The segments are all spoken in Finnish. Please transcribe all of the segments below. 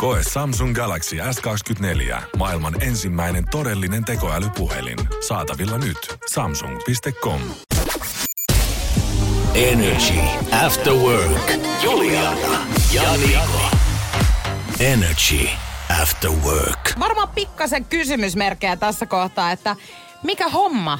Koe Samsung Galaxy S24. Maailman ensimmäinen todellinen tekoälypuhelin. Saatavilla nyt. Samsung.com. Energy After Work. Juliana ja Niko. Energy After Work. Varmaan pikkasen kysymysmerkkejä tässä kohtaa, että mikä homma?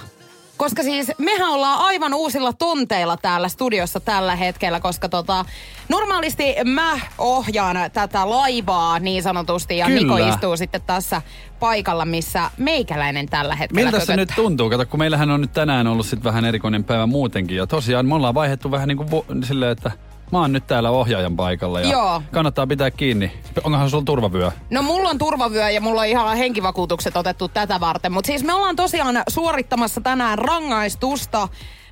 Koska siis mehän ollaan aivan uusilla tunteilla täällä studiossa tällä hetkellä, koska tota, normaalisti mä ohjaan tätä laivaa niin sanotusti ja Kyllä. Niko istuu sitten tässä paikalla, missä meikäläinen tällä hetkellä Miltä se nyt kököttää. tuntuu? Kato, kun meillähän on nyt tänään ollut sit vähän erikoinen päivä muutenkin. Ja tosiaan me ollaan vaihdettu vähän niin kuin vo- silleen, että mä oon nyt täällä ohjaajan paikalla. Ja Joo. kannattaa pitää kiinni. Onkohan sulla turvavyö? No mulla on turvavyö ja mulla on ihan henkivakuutukset otettu tätä varten. Mutta siis me ollaan tosiaan suorittamassa tänään rangaistusta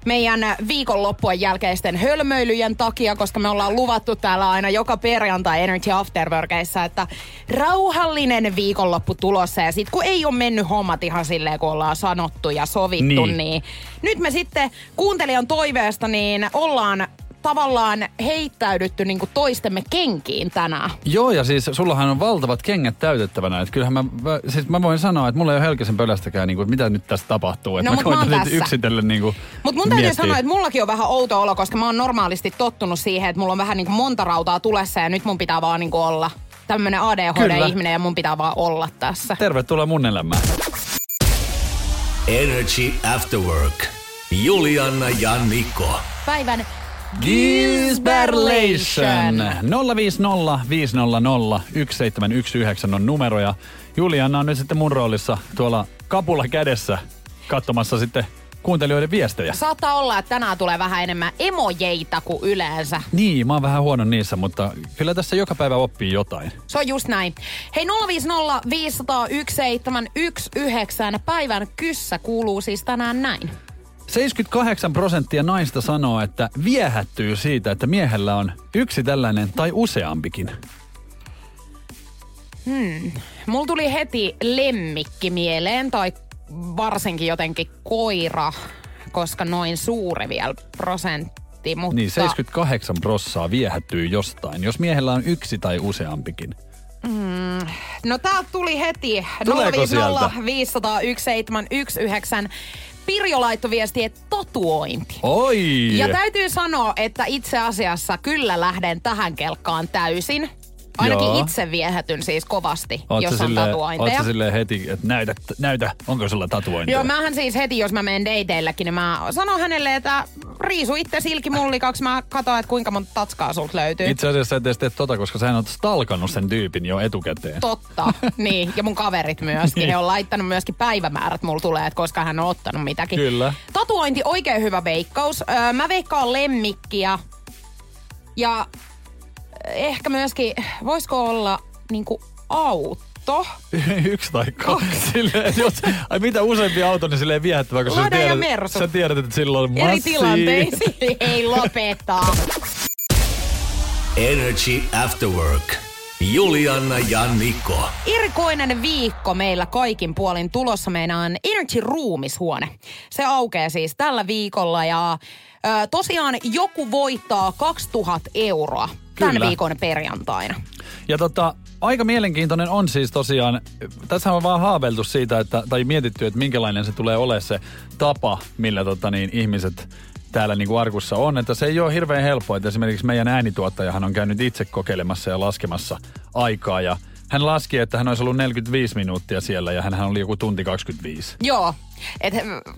meidän viikonloppujen jälkeisten hölmöilyjen takia, koska me ollaan luvattu täällä aina joka perjantai Energy Afterworkeissa, että rauhallinen viikonloppu tulossa. Ja sit kun ei ole mennyt hommat ihan silleen, kun ollaan sanottu ja sovittu, niin, niin nyt me sitten kuuntelijan toiveesta niin ollaan tavallaan heittäydytty niin kuin toistemme kenkiin tänään. Joo, ja siis sullahan on valtavat kengät täytettävänä. Että kyllähän mä, mä- siis mä voin sanoa, että mulla ei ole helkisen pölästäkään, niin kuin, mitä nyt tässä tapahtuu. Että No, mä mut mä oon koitan nyt tässä. yksitellen niin kuin Mutta mun täytyy miettiä. sanoa, että mullakin on vähän outo olo, koska mä oon normaalisti tottunut siihen, että mulla on vähän niin kuin monta rautaa tulessa ja nyt mun pitää vaan niin kuin olla tämmönen. ADHD-ihminen ja mun pitää vaan olla tässä. Tervetuloa mun elämään. Energy After Work. Juliana ja Niko. Päivän Gisberlation 050 500 1719 on numero ja Juliana on nyt sitten mun roolissa tuolla kapula kädessä katsomassa sitten kuuntelijoiden viestejä. Saattaa olla, että tänään tulee vähän enemmän emojeita kuin yleensä. Niin, mä oon vähän huono niissä, mutta kyllä tässä joka päivä oppii jotain. Se on just näin. Hei 050 501 719. Päivän kyssä kuuluu siis tänään näin. 78 prosenttia naista sanoo, että viehättyy siitä, että miehellä on yksi tällainen tai useampikin. Mulla tuli heti lemmikki mieleen, tai varsinkin jotenkin koira, koska noin suuri vielä prosentti. Mutta Niin, 78 prossaa viehättyy jostain, jos miehellä on yksi tai useampikin. No täältä tuli heti Tuleeko sieltä? 050 Pirjo laittoi viesti, että tatuointi. Oi! Ja täytyy sanoa, että itse asiassa kyllä lähden tähän kelkkaan täysin. Ainakin Joo. itse viehätyn siis kovasti, Oot jos on silleen- tatuointeja. Oot sä silleen heti, että näytä, näytä, onko sulla tatuointeja? Joo, mähän siis heti, jos mä menen dateillekin, niin mä sanon hänelle, että riisu itse silkimullikaksi. Mä katsoin, että kuinka monta tatskaa sulta löytyy. Itse asiassa et edes tee tota, koska sä oot stalkannut sen tyypin jo etukäteen. Totta, niin. Ja mun kaverit myöskin. Niin. He on laittanut myöskin päivämäärät, mulla tulee, että koska hän on ottanut mitäkin. Kyllä. Tatuointi, oikein hyvä veikkaus. Öö, mä veikkaan lemmikkiä. Ja ehkä myöskin, voisiko olla niinku auto? Yksi tai kaksi. Silleen, että jos, ai mitä useampi auto, niin silleen viehättävää, koska sä Lada ja tiedät, Mersu. sä tiedät, että silloin on Eri tilanteisiin. Ei lopeta. Energy After Work. Juliana ja Niko. Erikoinen viikko meillä kaikin puolin tulossa. Meillä on Energy Ruumishuone. Se aukeaa siis tällä viikolla ja ö, tosiaan joku voittaa 2000 euroa tämän Kyllä. viikon perjantaina. Ja tota, aika mielenkiintoinen on siis tosiaan, tässä on vaan haaveiltu siitä, että, tai mietitty, että minkälainen se tulee olemaan se tapa, millä tota niin, ihmiset täällä niin kuin arkussa on, että se ei ole hirveän helppoa, että esimerkiksi meidän äänituottajahan on käynyt itse kokeilemassa ja laskemassa aikaa ja hän laski, että hän olisi ollut 45 minuuttia siellä ja hän oli joku tunti 25. Joo. Et,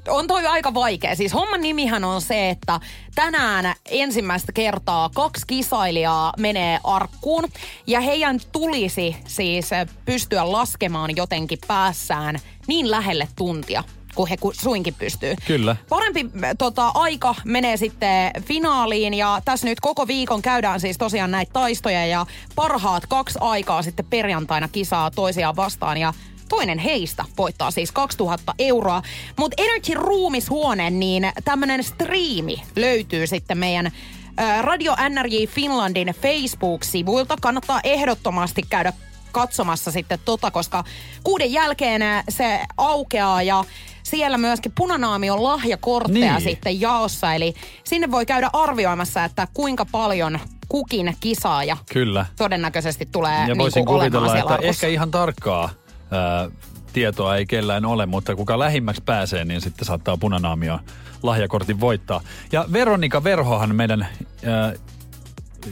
on toi aika vaikea. Siis homman nimihän on se, että tänään ensimmäistä kertaa kaksi kisailijaa menee arkkuun. Ja heidän tulisi siis eh, pystyä laskemaan jotenkin päässään niin lähelle tuntia kuin he suinkin pystyy. Kyllä. Parempi äh, tota, aika menee sitten finaaliin ja tässä nyt koko viikon käydään siis tosiaan näitä taistoja ja parhaat kaksi aikaa sitten perjantaina kisaa toisiaan vastaan ja toinen heistä voittaa siis 2000 euroa. Mutta Energy Ruumishuone, niin tämmönen striimi löytyy sitten meidän ö, Radio NRJ Finlandin Facebook-sivuilta. Kannattaa ehdottomasti käydä katsomassa sitten tota, koska kuuden jälkeen ä, se aukeaa ja siellä myöskin punanaami on lahjakortteja Niin. sitten jaossa. Eli sinne voi käydä arvioimassa, että kuinka paljon kukin kisaaja Kyllä. todennäköisesti tulee Ja niin voisin olemaan kuvitella, että ehkä ihan tarkkaa ää, tietoa ei kellään ole, mutta kuka lähimmäksi pääsee, niin sitten saattaa punanaamio lahjakortin voittaa. Ja Veronika Verhohan meidän ää,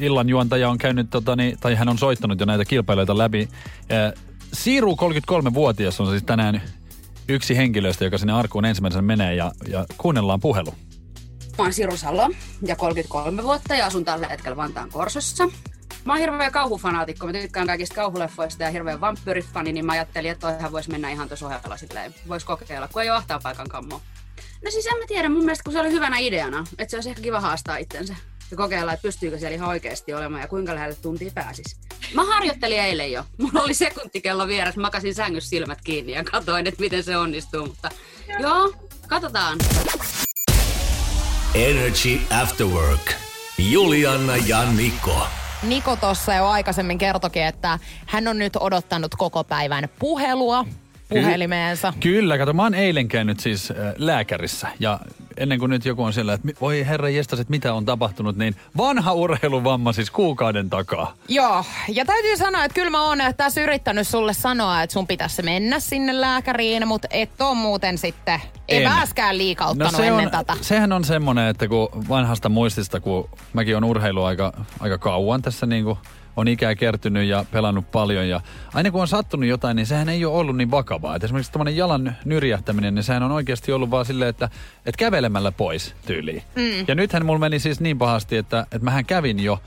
illan juontaja on käynyt, tota, niin, tai hän on soittanut jo näitä kilpailijoita läpi. Ää, Siiru 33-vuotias on siis tänään yksi henkilöistä, joka sinne arkuun ensimmäisenä menee ja, ja kuunnellaan puhelu. Mä oon Siru Salo ja 33 vuotta ja asun tällä hetkellä Vantaan Korsossa. Mä oon hirveä kauhufanaatikko, mä tykkään kaikista kauhuleffoista ja hirveän vampyyrifani, niin mä ajattelin, että toihan voisi mennä ihan tuossa ohella silleen. Voisi kokeilla, kun ei ole ahtaa paikan kammoa. No siis en mä tiedä, mun mielestä kun se oli hyvänä ideana, että se olisi ehkä kiva haastaa itsensä ja kokeilla, että pystyykö siellä ihan oikeasti olemaan ja kuinka lähelle tuntia pääsis. Mä harjoittelin eilen jo. Mulla oli sekuntikello vieressä, makasin sängyssä silmät kiinni ja katsoin, että miten se onnistuu, mutta joo, katsotaan. Energy After Work. Juliana ja Niko. Niko tuossa jo aikaisemmin kertokin, että hän on nyt odottanut koko päivän puhelua puhelimeensa. Kyllä, kato, mä oon eilen käynyt siis äh, lääkärissä ja ennen kuin nyt joku on siellä, että voi herra jestas, että mitä on tapahtunut, niin vanha urheiluvamma siis kuukauden takaa. Joo, ja täytyy sanoa, että kyllä mä oon tässä yrittänyt sulle sanoa, että sun pitäisi mennä sinne lääkäriin, mutta et oo muuten sitten En. eväskään liikauttanut se ennen on, tätä. Sehän on semmoinen, että kun vanhasta muistista, kun mäkin on urheilu aika, aika kauan tässä niin kuin on ikää kertynyt ja pelannut paljon ja aina kun on sattunut jotain, niin sehän ei ole ollut niin vakavaa. Et esimerkiksi tämmöinen jalan nyrjähtäminen, niin sehän on oikeasti ollut vaan silleen, että, että kävelemällä pois tyyliin. Mm. Ja nythän mulla meni siis niin pahasti, että, että mähän kävin jo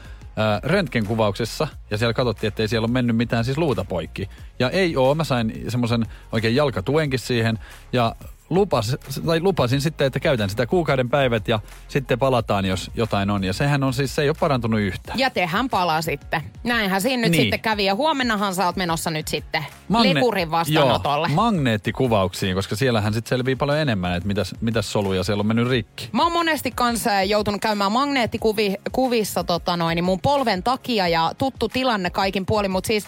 röntgenkuvauksessa ja siellä katsottiin, että ei siellä ole mennyt mitään siis luuta poikki. Ja ei oo, mä sain semmoisen oikein jalkatuenkin siihen ja lupas, tai lupasin sitten, että käytän sitä kuukauden päivät ja sitten palataan, jos jotain on. Ja sehän on siis, se ei ole parantunut yhtään. Ja tehän sitten. Näinhän siinä nyt Niin. sitten kävi. Ja huomennahan sä oot menossa nyt sitten lekurin vastaanotolle. Joo, magneettikuvauksiin, koska siellähän sitten selvii paljon enemmän, että mitäs, mitäs soluja siellä on mennyt rikki. Mä oon monesti kanssa joutunut käymään magneettikuvissa tota noin, niin mun polven takia ja tuttu tilanne kaikin puolin, mutta siis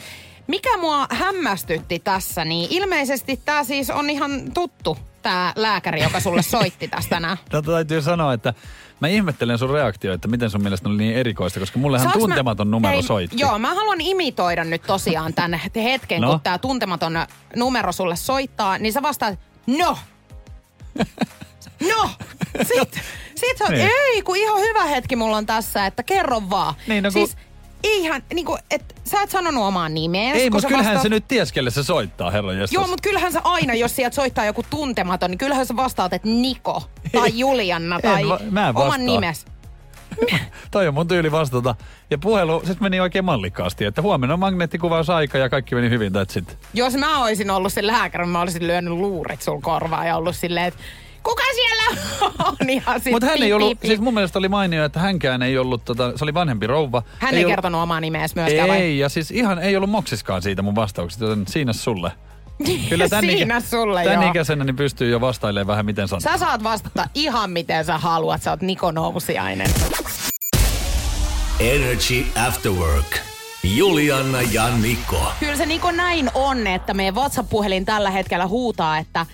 mikä mua hämmästytti tässä, niin ilmeisesti tää siis on ihan tuttu, tää lääkäri, joka sulle soitti tästä tänään. Tätä täytyy sanoa, että mä ihmettelen sun reaktio, että miten sun mielestä oli niin erikoista, koska mullehan Saanko mä- tuntematon numero Hei, soitti. Joo, mä haluan imitoida nyt tosiaan tän hetken, No. kun tää tuntematon numero sulle soittaa, niin sä vastaat, no. No! Sit, sit oot, Niin. ei kun ihan hyvä hetki mulla on tässä, että kerro vaan. Niin, no kun- Siis ihan, niinku, että sä et sanonut omaa nimeäsi. Ei, mutta kyllähän vastaat- se nyt ties, kelle se soittaa, herra jestas. Joo, mutta kyllähän sä aina, jos sieltä soittaa joku tuntematon, niin kyllähän sä vastaat, että Niko tai Julianna tai va- mä en oman nimes. Toi on mun tyyli vastata. Ja puhelu siis meni oikein mallikkaasti, että huomenna on magneettikuvausaika ja kaikki meni hyvin, that's it. Jos mä olisin ollut se lääkäri, mä olisin lyönyt luurit sul korvaan ja ollut silleen, että kuka siellä on ihan sit Mutta hän ei ollut, siis mun mielestä oli mainio, että hänkään ei ollut, tota, se oli vanhempi rouva. Hän ei, ollut- kertonut omaa nimeäsi myöskään vai? Ei, ja siis ihan ei ollut moksiskaan siitä mun vastauksesta, joten siinä sulle. Kyllä tän, Siinä ikä- sulle, tän joo. ikäisenä niin pystyy jo vastailemaan vähän miten sanoo. Sä saat vastata ihan miten sä haluat, sä oot Niko Nousiainen. Energy After Work. Juliana ja Niko. Kyllä se Niko näin on, että meidän WhatsApp-puhelin tällä hetkellä huutaa, että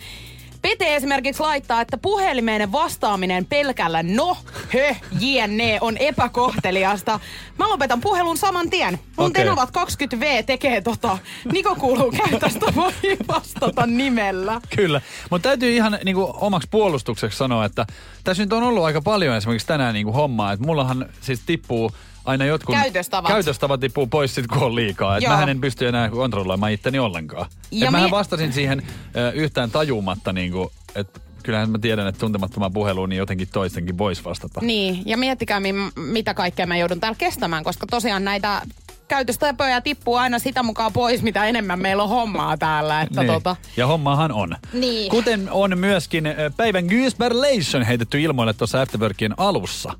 Pete esimerkiksi laittaa, että puhelimeen vastaaminen pelkällä no, hö, jne on epäkohteliasta. Mä lopetan puhelun saman tien. Mun Okei. tenavat 20V tekee tota. Niko kuuluu käy tästä voi vastata nimellä. Kyllä, mutta täytyy ihan niin kuin, omaksi puolustukseksi sanoa, että tässä nyt on ollut aika paljon esimerkiksi tänään niin kuin, hommaa, että mullahan siis tippuu aina jotkut... Käytöstavat. Käytöstavat tippuu pois sit, kun on liikaa. Joo. mähän en pysty enää kontrolloimaan itteni ollenkaan. Ja Et mähän mi- vastasin siihen ö, yhtään tajumatta, niin kuin, että kyllähän mä tiedän, että tuntemattoman puheluun niin jotenkin toistenkin voisi vastata. Niin, ja miettikää mi- mitä kaikkea mä joudun täällä kestämään, koska tosiaan näitä käytöstapoja tippuu aina sitä mukaan pois, mitä enemmän meillä on hommaa täällä. Että Niin. tota, Ja hommahan on. Niin. Kuten on myöskin päivän Goosberlation heitetty ilmoille tuossa Afterworkien alussa.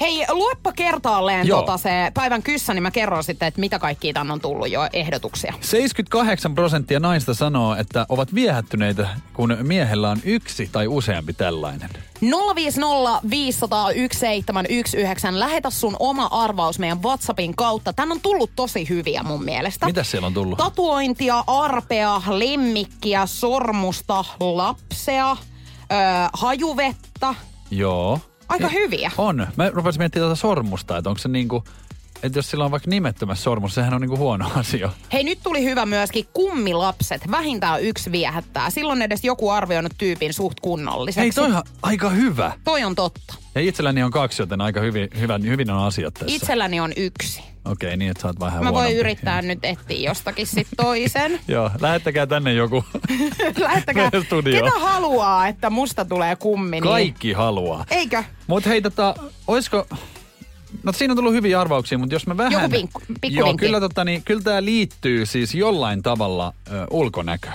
Hei, luepa kertaalleen Joo. tota se päivän kyssä, niin mä kerron sitten, että mitä kaikkia tänne on tullut jo ehdotuksia. 78 prosenttia naista sanoo, että ovat viehättyneitä, kun miehellä on yksi tai useampi tällainen. 050 500 1719. Lähetä sun oma arvaus meidän WhatsAppin kautta. Tän on tullut tosi hyviä mun mielestä. Mitäs siellä on tullut? Tatuointia, arpea, lemmikkiä, sormusta, lapsea, öö, hajuvettä. Joo. Aika hyviä. On. Mä rupesin miettimään tuota sormusta, että onko se niinku, että jos sillä on vaikka nimettömässä sormus, sehän on niinku huono asia. Hei, nyt tuli hyvä myöskin kummilapset. Vähintään yksi viehättää. Silloin edes joku arvioinut tyypin suht kunnolliseksi. Hei, toi on aika hyvä. Toi on totta. Ja itselläni on kaksi, joten aika hyvin, hyvin, hyvin on asiat tässä. Itselläni on yksi. Okei, niin että sä oot vähän Mä voin huonompi. yrittää nyt etsiä jostakin sit toisen. Joo, lähettäkää tänne joku. Lähettäkää, ketä haluaa, että musta tulee kummi. Niin... Kaikki haluaa. Eikö? Mut hei, tota, oisko... No siinä on tullut hyviä arvauksia, mutta jos mä vähän... Joku pinkku- pikku Joo, kyllä, tota, niin, kyllä tämä liittyy siis jollain tavalla ö, ulkonäköön.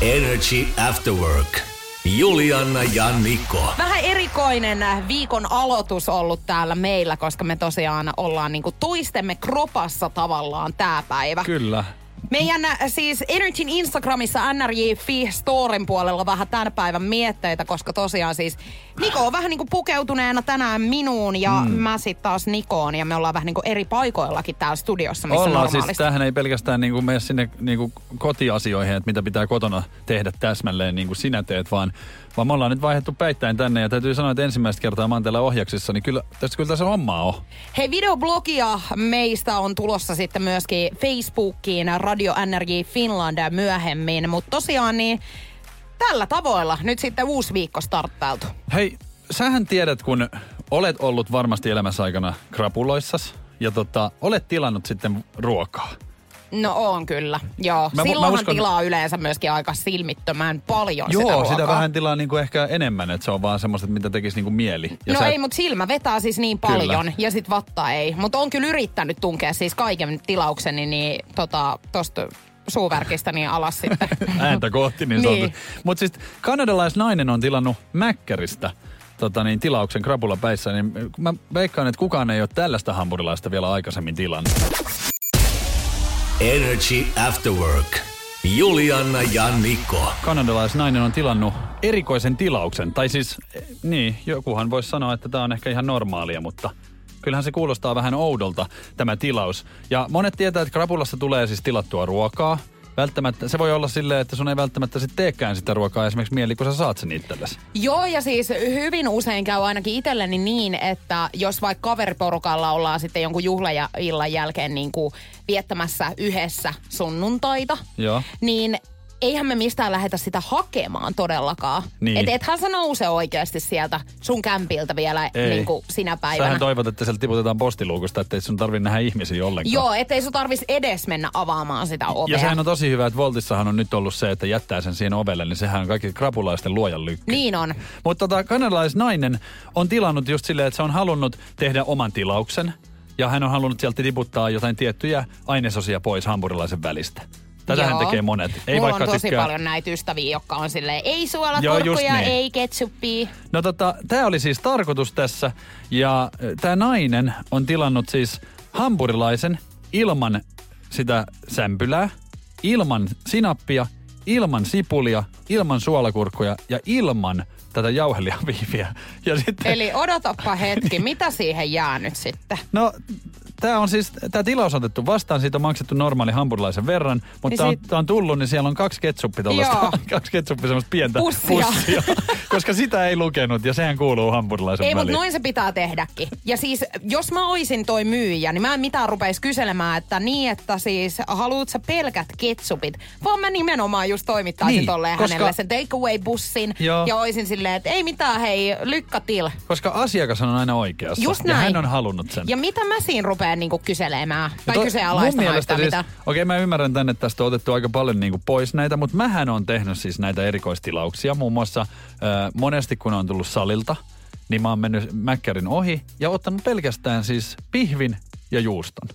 Energy After Work. Juliana ja Niko. Vähän erikoinen viikon aloitus ollut täällä meillä, koska me tosiaan ollaan niinku toistemme kropassa tavallaan tää päivä. Kyllä. Meidän äh, siis Energyn Instagramissa NRJ.fi Storen puolella vähän tämän päivän mietteitä, koska tosiaan siis Niko on vähän niinku pukeutuneena tänään minuun ja mm. mä sitten taas Nikoon ja me ollaan vähän niinku eri paikoillakin täällä studiossa, missä Ollaan siis, tämähän ei pelkästään niinku mene sinne niinku kotiasioihin, että mitä pitää kotona tehdä täsmälleen niin kuin sinä teet, vaan, vaan me ollaan nyt vaihdettu päittäin tänne ja täytyy sanoa, että ensimmäistä kertaa mä oon täällä ohjaksissa, niin kyllä tässä, kyllä tässä hommaa on. Hei, videoblogia meistä on tulossa sitten myöskin Facebookiin Radio NRJ Finland myöhemmin, mutta tosiaan niin tällä tavoilla nyt sitten uusi viikko starttailtu. Hei, sähän tiedät, kun olet ollut varmasti elämässä aikana krapuloissas ja tota, olet tilannut sitten ruokaa. No on kyllä, joo. Mä- mä Silloinhan uskon- tilaa yleensä myöskin aika silmittömän paljon Joo, sitä sitä, ruokaa. vähän tilaa niinku ehkä enemmän, että se on vaan semmoista, mitä tekisi niinku mieli. Ja no sä- ei, mutta silmä vetää siis niin Kyllä. paljon ja sit vatta ei. Mutta on kyllä yrittänyt tunkea siis kaiken tilaukseni niin tota, tosta suuverkistä niin alas sitten. ääntä kohti, niin, Niin. niin. Mutta siis kanadalaisnainen on tilannut Mäkkäristä tota niin, tilauksen krapula päissä, niin mä veikkaan, että kukaan ei ole tällaista hampurilaista vielä aikaisemmin tilannut. Energy After Work. Juliana ja Niko. Kanadalaisnainen on tilannut erikoisen tilauksen. Tai siis, eh, niin, jokuhan voisi sanoa, että tämä on ehkä ihan normaalia, mutta kyllähän se kuulostaa vähän oudolta, tämä tilaus. Ja monet tietää, että krapulassa tulee siis tilattua ruokaa. Välttämättä, se voi olla silleen, että sun ei välttämättä sitten teekään sitä ruokaa esimerkiksi mieli, kun sä saat sen itsellesi. Joo, ja siis hyvin usein käy ainakin itselleni niin, että jos vaikka kaveriporukalla ollaan sitten jonkun juhlaillan jälkeen niin kuin viettämässä yhdessä sunnuntaita, Joo. niin eihän me mistään lähetä sitä hakemaan todellakaan. Niin. Et ethän sä nouse oikeasti sieltä sun kämpiltä vielä Ei. niin kuin sinä päivänä. Sähän toivot, että sieltä tiputetaan postiluukusta, ettei sun tarvi nähdä ihmisiä ollenkaan. Joo, ettei sun tarvis edes mennä avaamaan sitä ovea. Ja sehän on tosi hyvä, että Voltissahan on nyt ollut se, että jättää sen siihen ovelle, niin sehän on kaikki krapulaisten luojan lykky. Niin on. Mutta tota, kanadalaisnainen on tilannut just silleen, että se on halunnut tehdä oman tilauksen. Ja hän on halunnut sieltä tiputtaa jotain tiettyjä ainesosia pois hampurilaisen välistä. Tätähän Joo. tekee monet. Ei Mulla vaikka on tosi tykkää- paljon näitä ystäviä, jotka on silleen, ei suolakurkkuja, niin. ei ketsuppia. No tota, tämä oli siis tarkoitus tässä. Ja tämä nainen on tilannut siis hampurilaisen ilman sitä sämpylää, ilman sinappia, ilman sipulia, ilman suolakurkkuja ja ilman tätä jauhelijaviiviä. Ja sitten, Eli odotappa hetki, mitä siihen jää nyt sitten? no, tämä on siis, tämä tilaus on otettu vastaan, siitä on maksettu normaali hampurilaisen verran, mutta Niin tämä on, tää on tullut, niin siellä on kaksi ketsuppi tollasta, kaksi ketsuppi semmoista pientä Pussia. pussia, koska sitä ei lukenut ja sehän kuuluu hampurilaisen Ei, mutta noin se pitää tehdäkin. Ja siis, jos mä oisin toi myyjä, niin mä en mitään rupeisi kyselemään, että niin, että siis, haluut sä pelkät ketsupit, vaan mä nimenomaan just toimittaisin Niin, tolleen koska- hänelle sen takeaway-bussin. Ja oisin silleen, että ei mitään, hei, lykkä til. Koska asiakas on aina oikeassa. Just Ja näin. hän on halunnut sen. Ja mitä mä siinä rupean niinku kyselemään? Tai to- kyseenalaistamaan yhtään siis, mitä? Okei, mä ymmärrän tänne, että tästä on otettu aika paljon niinku pois näitä, mutta mähän on tehnyt siis näitä erikoistilauksia. Muun muassa äh, monesti, kun on tullut salilta, niin mä oon mennyt mäkkärin ohi ja ottanut pelkästään siis pihvin ja juuston.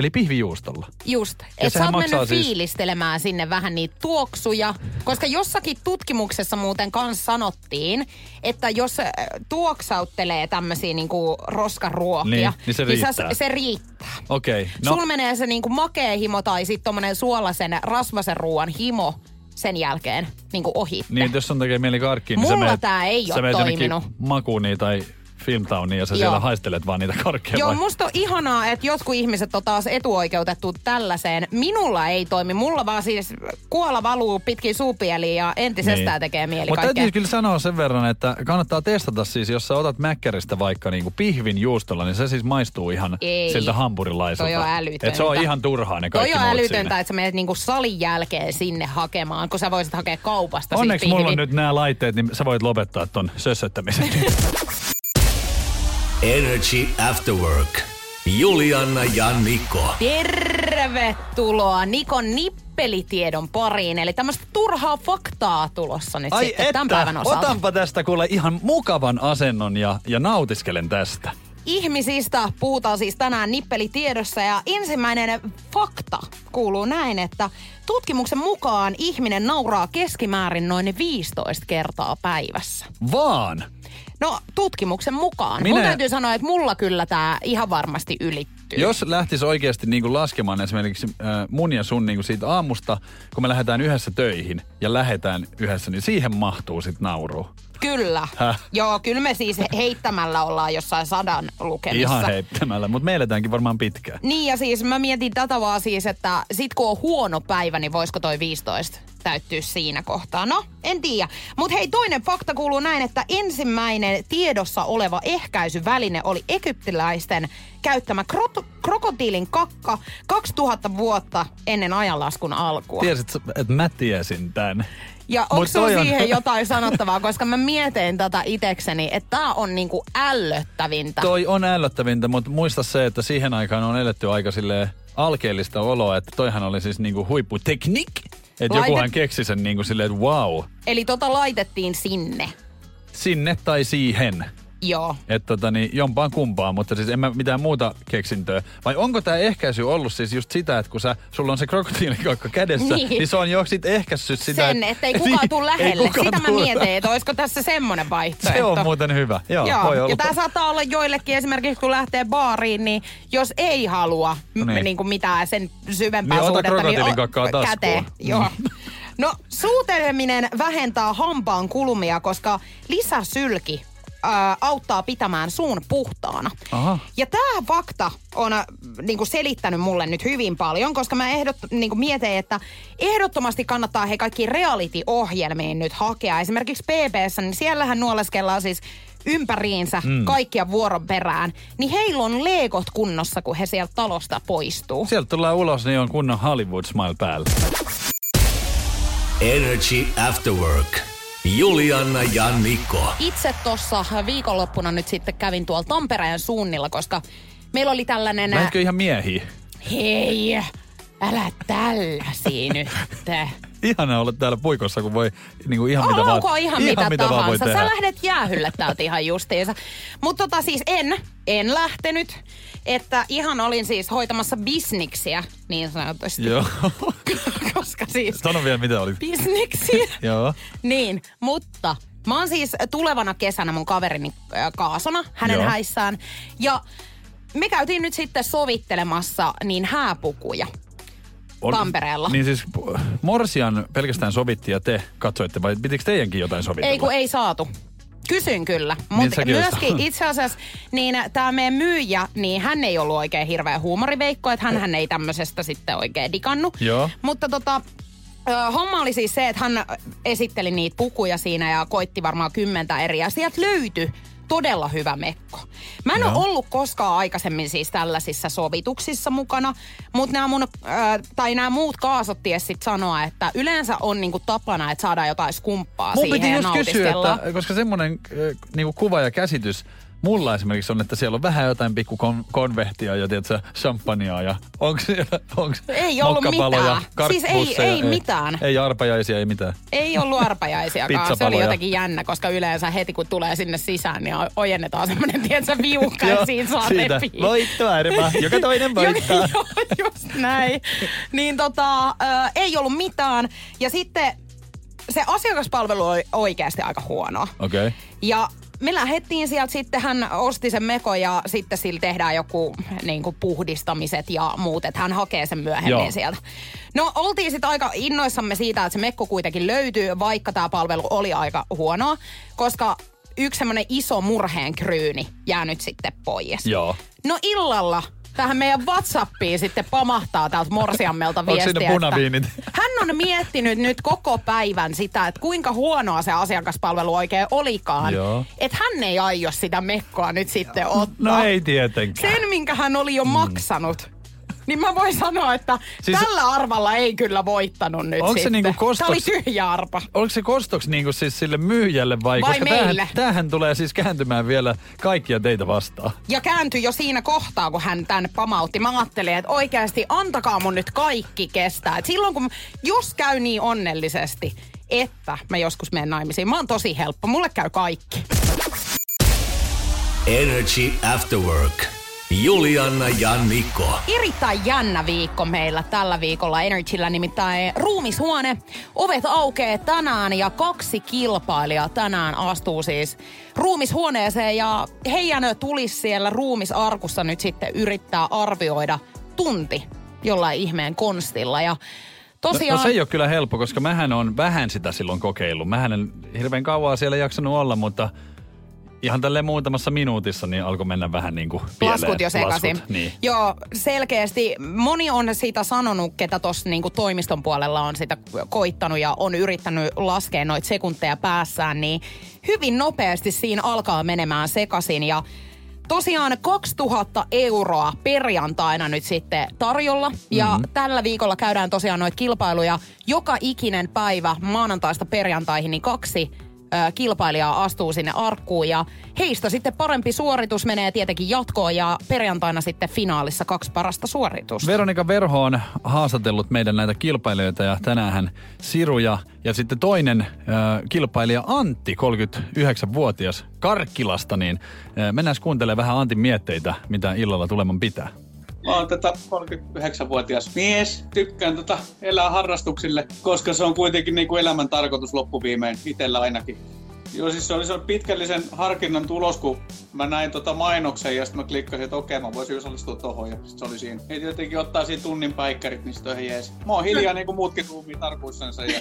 Eli pihvijuustolla. Just. Ja Että sä oot mennyt siis- fiilistelemään sinne vähän niitä tuoksuja. Koska jossakin tutkimuksessa muuten kanssa sanottiin, että jos äh, tuoksauttelee tämmöisiä niinku roskaruokia, Niin, niin se sä- riittää. se riittää. Okei. Okay, No. Sulla menee se niinku makea himo tai sitten tommonen suolasen rasvasen ruoan himo sen jälkeen niinku ohi. Niin, että jos on tekee mieli karkkiin, niin Mulla sä meet, tää ei sä jonnekin toiminut. Makuuniin tai Filmtowniin ja sä Joo. siellä haistelet vaan niitä karkkeja. Joo, vai? musta on ihanaa, että jotkut ihmiset on taas etuoikeutettu tällaiseen. Minulla ei toimi. Mulla vaan siis kuola valuu pitkin suupieliin ja entisestään niin. tekee mieli Mutta täytyy kyllä sanoa sen verran, että kannattaa testata siis, jos sä otat mäkkäristä vaikka niinku pihvin juustolla, niin se siis maistuu ihan Ei. siltä hampurilaiselta. Toi on älytöntä. Et se on ihan turhaa ne Toi kaikki on muut älytöntä, siinä. että sä menet niinku salin jälkeen sinne hakemaan, kun sä voisit hakea kaupasta. siis Onneksi mulla on nyt nämä laitteet, niin sä voit lopettaa ton sössöttämisen. Energy After Work. Juliana ja Niko. Tervetuloa Nikon nippelitiedon pariin. Eli tämmöistä turhaa faktaa tulossa nyt Ai sitten että, tämän päivän osalta. otanpa tästä kuule ihan mukavan asennon ja, ja nautiskelen tästä. Ihmisistä puhutaan siis tänään nippelitiedossa ja ensimmäinen fakta kuuluu näin, että tutkimuksen mukaan ihminen nauraa keskimäärin noin 15 kertaa päivässä. Vaan! No tutkimuksen mukaan. Minä- Mun täytyy sanoa, että mulla kyllä tämä ihan varmasti ylittyy. Jos lähtisi oikeasti niinku laskemaan esimerkiksi äh, mun ja sun niinku siitä aamusta, kun me lähdetään yhdessä töihin ja lähdetään yhdessä, niin siihen mahtuu sit nauru. Kyllä. Häh? Joo, kyllä me siis heittämällä ollaan jossain sadan lukemissa. Ihan heittämällä, mutta me eletäänkin varmaan pitkään. Niin ja siis mä mietin tätä vaan siis, että sit kun on huono päivä, niin voisiko toi 15 täyttyä siinä kohtaa? No, en tiedä. Mutta hei, toinen fakta kuuluu näin, että ensimmäinen tiedossa oleva ehkäisyväline oli egyptiläisten käyttämä krot- krokotiilin kakka 2000 vuotta ennen ajanlaskun alkua. Tiesit, että mä tiesin tän. Ja onko sulla on- siihen jotain sanottavaa, koska mä mietin tätä itekseni, että tää on niinku ällöttävintä. Toi on ällöttävintä, mutta muista se, että siihen aikaan on eletty aika sille alkeellista oloa, että toihan oli siis niinku huipputeknik. Että Laitet- jokuhan keksi sen niinku silleen, että wow, Eli tota laitettiin sinne. sinne tai siihen. Joo. Että tota, niin jompaan kumpaan, mutta siis en mä mitään muuta keksintöä. Vai onko tämä ehkäisy ollut siis just sitä, että kun sä, sulla on se krokotiilikakka kädessä, niin, Niin. niin se on jo sit ehkäissyt sitä. Sen, et- ettei kukaan tuu Ei lähelle. kukaan Sitä mä tuu- mietin, että olisiko tässä semmonen vaihtoehto. Se on muuten hyvä. Joo, Joo, voi olla. ja tämä saattaa olla joillekin esimerkiksi kun lähtee baariin, niin jos ei halua No niin. niin. Niin kuin mitään sen syvempää Niin ota suhdetta, krokotiilin o- kakkaa taskuun. käteen. Joo. No suuteleminen vähentää hampaan kulumia, koska lisäsylki ää, auttaa pitämään suun puhtaana. Aha. Ja tämä fakta on äh, niinku selittänyt mulle nyt hyvin paljon, koska mä ehdot, niinku mietin, että ehdottomasti kannattaa he kaikki reality-ohjelmiin nyt hakea. Esimerkiksi PBssä, niin siellähän nuoleskellaan siis ympäriinsä mm. kaikkia vuoron perään. Niin heillä on leekot kunnossa, kun he sieltä talosta poistuu. Sieltä tullaan ulos, niin on kunnon Hollywood smile päällä. Energy After Work. Juliana ja Niko. Itse tuossa viikonloppuna nyt sitten kävin tuolla Tampereen suunnilla, koska meillä oli tällainen... Lähdetkö ihan miehiä? Hei, älä tällaisia nyt. Ihana olla täällä puikossa, kun voi niinku ihan mitä vaan, Olkoon ihan, mitä, mitä vaan voi tahansa. tehdä. Sä lähdet jäähylle täältä ihan justiinsa. Mutta tota siis en, en lähtenyt. Että ihan olin siis hoitamassa bisniksiä niin sanotusti. Joo. Koska siis Sano vielä, mitä oli. bisniksiä. Joo. niin, mutta mä oon siis tulevana kesänä mun kaverini äh, kaasona hänen Joo. häissään. Ja me käytiin nyt sitten sovittelemassa niin hääpukuja. Ol- Tampereella. Niin siis Morsian pelkästään sovitti ja te katsoitte, vai pitikö teidänkin jotain sovitella? Ei kun ei saatu. Kysyn kyllä. Niin, Mutta olisit- myöskin itse asiassa, niin tämä meidän myyjä, niin hän ei ollut oikein hirveä huumoriveikko, että hän, hän ei tämmöisestä sitten oikein digannut. Joo. Mutta tota, homma oli siis se, että hän esitteli niitä pukuja siinä ja koitti varmaan kymmentä eri ja sieltä löytyi todella hyvä mekko. Mä en Joo. ole ollut koskaan aikaisemmin siis tällaisissa sovituksissa mukana, mutta nämä mun, äh, tai nämä muut kaasot ties sit sanoa, että yleensä on niinku tapana, että saadaan jotain skumppaa Mun siihen piti just kysyä, että, koska semmoinen äh, niinku kuva ja käsitys mulla esimerkiksi on, että siellä on vähän jotain pikku kon- konvehtia ja tiedätkö, champagnea ja onko siellä onks Ei ollut mitään. Siis ei- karkkipusseja? ei mitään. Ei arpajaisia, ei mitään. Ei ollut arpajaisiakaan. se oli jotenkin jännä, koska yleensä heti kun tulee sinne sisään, niin ojennetaan semmoinen, tiedätkö, viuhka ja siinä saa siitä. repiä. Voitto arpa, joka toinen voittaa. Joo, just näin. Niin tota, ö, ei ollut mitään. Ja sitten se asiakaspalvelu oli oikeasti aika huonoa. Okei. Okay. Ja me lähdettiin sieltä, sitten hän osti sen meko ja sitten sillä tehdään joku niin kuin puhdistamiset ja muut, että hän hakee sen myöhemmin Joo. Sieltä. No oltiin sitten aika innoissamme siitä, että se mekko kuitenkin löytyy, vaikka tämä palvelu oli aika huonoa, koska yksi semmoinen iso murheen kryyni jää nyt sitten pois. Joo. No illalla tähän meidän Whatsappiin sitten pamahtaa täältä Morsiammelta Onko viestiä, siinä punaviinit? että on miettinyt nyt koko päivän sitä, että kuinka huonoa se asiakaspalvelu oikein olikaan. Joo. Että hän ei aio sitä mekkoa nyt sitten ottaa. No ei tietenkään. Sen, minkä hän oli jo maksanut. Niin mä voin sanoa, että Siis- tällä arvalla ei kyllä voittanut nyt Onko se sitten. niinku kostos- Tämä oli tyhjä arpa. Onko se kostoks niinku siis sille myyjälle vai? Vai Koska meille? Tämähän, tämähän tulee siis kääntymään vielä kaikkia teitä vastaan. Ja kääntyi jo siinä kohtaa, kun hän tänne pamautti. Mä ajattelin, että oikeasti antakaa mun nyt kaikki kestää. Et silloin kun, jos käy niin onnellisesti, että mä joskus menen naimisiin, mä oon tosi helppo. Mulle käy kaikki. Energy After Work. Julianna ja Niko. Erittäin jännä viikko meillä tällä viikolla Energyllä, nimittäin ruumishuone. Ovet aukeaa tänään ja kaksi kilpailijaa tänään astuu siis ruumishuoneeseen ja heidän tulisi siellä ruumisarkussa nyt sitten yrittää arvioida tunti jollain ihmeen konstilla ja No, Tosiaan, no se ei ole kyllä helppo, koska mähän on vähän sitä silloin kokeillut. Mähän en hirveän kauaa siellä jaksanut olla, mutta ihan tälleen muutamassa minuutissa niin alkoi mennä vähän niin kuin pieleen. Laskut jo sekaisin. Laskut, niin. Joo, selkeästi. Moni on siitä sanonut, ketä tuossa niinku toimiston puolella on sitä koittanut ja on yrittänyt laskea noita sekunteja päässään, niin hyvin nopeasti siinä alkaa menemään sekaisin ja Tosiaan 2000 euroa perjantaina nyt sitten tarjolla. Ja Mhm. mm-hmm. tällä viikolla käydään tosiaan noita kilpailuja. Joka ikinen päivä maanantaista perjantaihin, niin kaksi kilpailijaa astuu sinne arkkuun ja heistä sitten parempi suoritus menee tietenkin jatkoon ja perjantaina sitten finaalissa kaksi parasta suoritusta. Veronika Verho on haastatellut meidän näitä kilpailijoita ja tänään Siruja ja sitten toinen äh, kilpailija Antti, 39-vuotias Karkkilasta, niin äh, mennään kuuntelemaan vähän Antin mietteitä, mitä illalla tuleman pitää. Mä oon tätä 39-vuotias mies. Tykkään tota elää harrastuksille, koska se on kuitenkin niin elämän tarkoitus loppuviimein, itsellä ainakin. Joo, siis se oli se pitkällisen harkinnan tulos, kun mä näin tota mainoksen ja sitten mä klikkasin, että okei, mä voisin osallistua tohon ja sit se oli siinä. Ei jotenkin ottaa siinä tunnin päikkärit, niin sit on ihan jees. Mä oon hiljaa niin kuin muutkin ruumiin tarkuissansa ja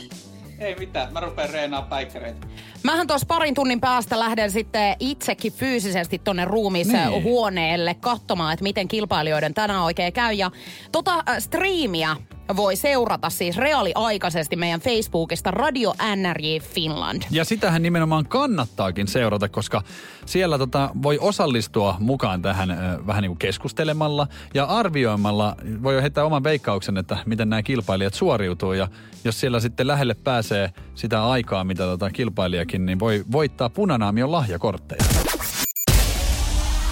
ei mitään, mä rupean reenaa päikkäreitä. Mähän tuossa parin tunnin päästä lähden sitten itsekin fyysisesti tonne Niin. ruumishuoneelle katsomaan, että miten kilpailijoiden tänään oikein käy. Ja tota äh, striimiä voi seurata siis reaaliaikaisesti meidän Facebookista Radio NRJ Finland. Ja sitähän nimenomaan kannattaakin seurata, koska siellä tota, voi osallistua mukaan tähän vähän niin kuin keskustelemalla ja arvioimalla. Voi jo heittää oman veikkauksen, että miten nämä kilpailijat suoriutuu. Ja jos siellä sitten lähelle pääsee sitä aikaa, mitä tota kilpailijakin, niin voi voittaa punanaamion lahjakortteja.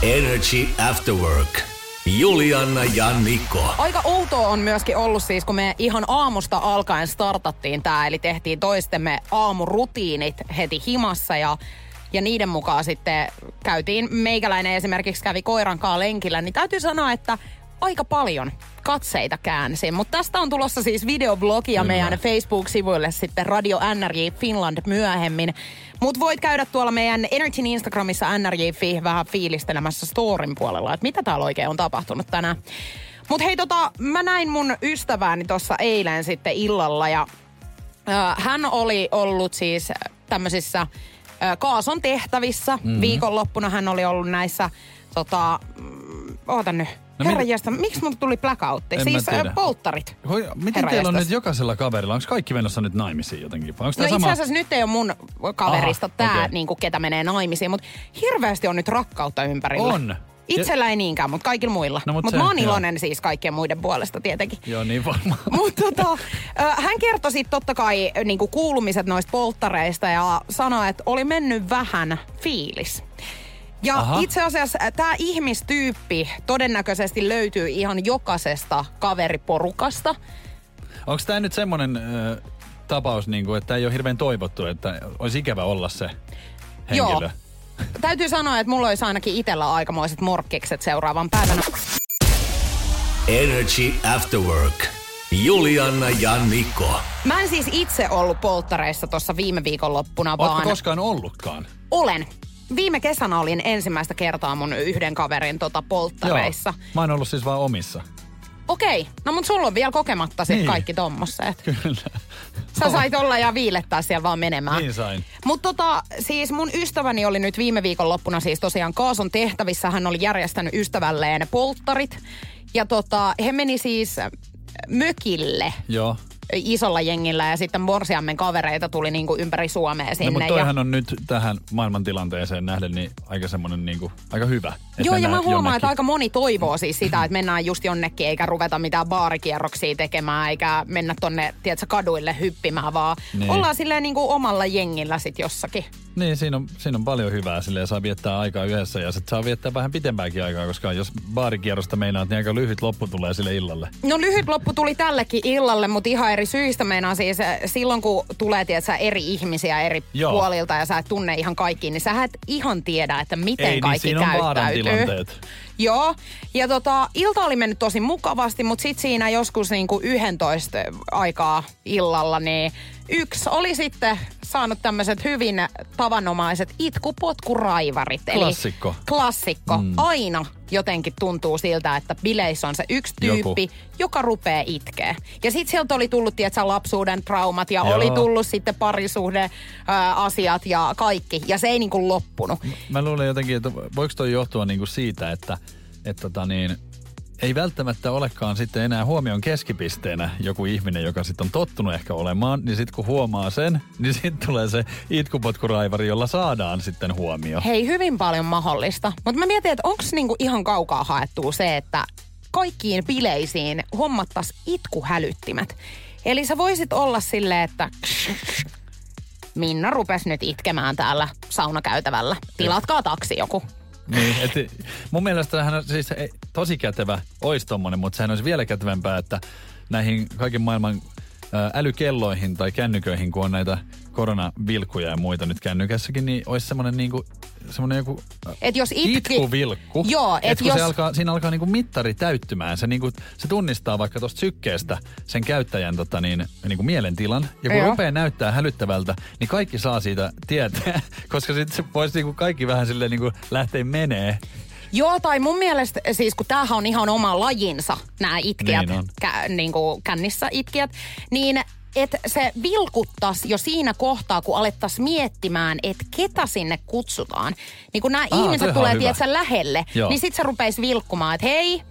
Energy After Work. Julianna ja Niko. Aika outoa on myöskin ollut siis, kun me ihan aamusta alkaen startattiin tää, eli tehtiin toistemme aamurutiinit heti himassa ja ja niiden mukaan sitten käytiin, meikäläinen esimerkiksi kävi koiran kanssa lenkillä, niin täytyy sanoa, että aika paljon katseita käänsin. Mutta tästä on tulossa siis videoblogia Kyllä. meidän Facebook-sivuille sitten Radio NRJ Finland myöhemmin. Mutta voit käydä tuolla meidän Energyn Instagramissa NRJ vähän fiilistelemässä storin puolella, että mitä täällä oikein on tapahtunut tänään. Mutta hei tota, mä näin mun ystävääni tuossa eilen sitten illalla ja Ö, hän oli ollut siis tämmöisissä ö, Kaason tehtävissä. Mm-hmm. Viikonloppuna hän oli ollut näissä, tota, mm, oota nyt, No mit- herranjestas, miksi mulle tuli blackoutti? En Siis tiedä. polttarit. Hoi, miten Herra teillä on jestas. nyt jokaisella kaverilla? Onko kaikki menossa nyt naimisiin jotenkin? Onko No tämä itse sama? asiassa nyt ei ole mun kaverista Aha, tämä, okei. niinku, ketä menee naimisiin, mutta hirveästi on nyt rakkautta ympärillä. On. Itsellä ei niinkään, mutta kaikilla muilla. No, mut mutta se- mä oon joo. iloinen siis kaikkien muiden puolesta tietenkin. Joo, niin varmaan. Mutta tota, hän kertoi sitten totta kai niinku kuulumiset noista polttareista ja sanoi, että oli mennyt vähän fiilis. Ja Aha. itse asiassa tämä ihmistyyppi todennäköisesti löytyy ihan jokaisesta kaveriporukasta. Onko tämä nyt semmoinen tapaus, niin kuin, että ei ole hirveän toivottu, että olisi ikävä olla se henkilö? Joo. Täytyy sanoa, että mulla olisi ainakin itsellä aikamoiset morkkikset seuraavan päivänä. Energy After Work. Julianna ja Niko. Mä en siis itse ollut polttareissa tuossa viime viikonloppuna, Oletko vaan koskaan ollutkaan? olen. Viime kesänä olin ensimmäistä kertaa mun yhden kaverin tota polttareissa. Joo. Mä oon ollut siis vaan omissa. Okei, no mut sulla on vielä kokematta sit Niin. kaikki tommoset. Kyllä. Sä sait olla ja viilettää siellä vaan menemään. Niin sain. Mutta tota, siis mun ystäväni oli nyt viime viikon loppuna siis tosiaan Kaason tehtävissä. Hän oli järjestänyt ystävälleen polttarit. Ja tota, he meni siis mökille Joo. Isolla jengillä ja sitten Morsiammen kavereita tuli niinku ympäri Suomea sinne. No, mutta ja... toihan on nyt tähän maailmantilanteeseen nähden niin aika semmoinen niin kuin, aika hyvä. Joo, ja mä huomaan, jonnekin. että aika moni toivoo siis sitä, että mennään just jonnekin, eikä ruveta mitään baarikierroksia tekemään, eikä mennä tonne, tiedätkö, kaduille hyppimään, vaan Niin. ollaan silleen niin kuin omalla jengillä sit jossakin. Niin, siinä on, siinä on paljon hyvää. Silleen saa viettää aikaa yhdessä ja sit saa viettää vähän pitempääkin aikaa, koska jos baarikierrosta meinaat, niin aika lyhyt loppu tulee sille illalle. No lyhyt loppu tuli tällekin illalle, mutta ihan eri syistä meinaa siis äh, silloin, kun tulee tiedätkö, eri ihmisiä eri Joo. Puolilta ja sä et tunne ihan kaikki, niin sä et ihan tiedä, että miten Ei, niin kaikki siinä on vaaran käyttäytyy. tilanteet. Joo, ja tota, ilta oli mennyt tosi mukavasti, mutta sitten siinä joskus niinku 11 aikaa illalla, niin yksi oli sitten saanut tämmöiset hyvin tavanomaiset itkupotkuraivarit. Klassikko. Eli klassikko. Mm. Aina jotenkin tuntuu siltä, että bileissä on se yksi tyyppi, Joku. joka rupeaa itkeä. Ja sitten sieltä oli tullut, tietsä, lapsuuden traumat ja Joo. oli tullut sitten parisuhde ää, asiat ja kaikki. Ja se ei niinku loppunut. Mä luulen jotenkin, että voiko toi johtua niinku siitä, että et tota niin, ei välttämättä olekaan sitten enää huomion keskipisteenä joku ihminen, joka sitten on tottunut ehkä olemaan, niin sitten kun huomaa sen, niin sitten tulee se itkupotkuraivari, jolla saadaan sitten huomio. Hei, hyvin paljon mahdollista. Mutta mä mietin, että onko niinku ihan kaukaa haettua se, että kaikkiin bileisiin hommattas itkuhälyttimet. Eli sä voisit olla silleen, että Minna rupes nyt itkemään täällä saunakäytävällä. Tilatkaa taksi joku. Niin, et, mun mielestä hän on siis tosi kätevä, ois tommonen, mutta sehän olisi vielä kätevämpää, että näihin kaiken maailman älykelloihin tai kännyköihin, kun on näitä koronavilkkuja ja muita nyt kännykässäkin, niin olisi semmoinen niinku, semmoinen joku Et jos itki... itkuvilkku. Joo, et et kun jos... se alkaa, siinä alkaa niinku mittari täyttymään. Se, niinku, se tunnistaa vaikka tuosta sykkeestä sen käyttäjän tota niin, niinku mielentilan. Ja kun Joo. rupeaa näyttää hälyttävältä, niin kaikki saa siitä tietää. Koska sitten se voisi niinku kaikki vähän silleen niinku lähteä menee. Joo, tai mun mielestä siis, kun tämähän on ihan oma lajinsa, nämä itkijät, Niin on. kä, niin kuin kännissä itkijät, niin että se vilkuttas jo siinä kohtaa, kun alettaisiin miettimään, että ketä sinne kutsutaan. Niin kun nämä Aa, ihmiset tulee, tiedätkö, lähelle, Joo. niin sit se rupeisi vilkkumaan, että hei,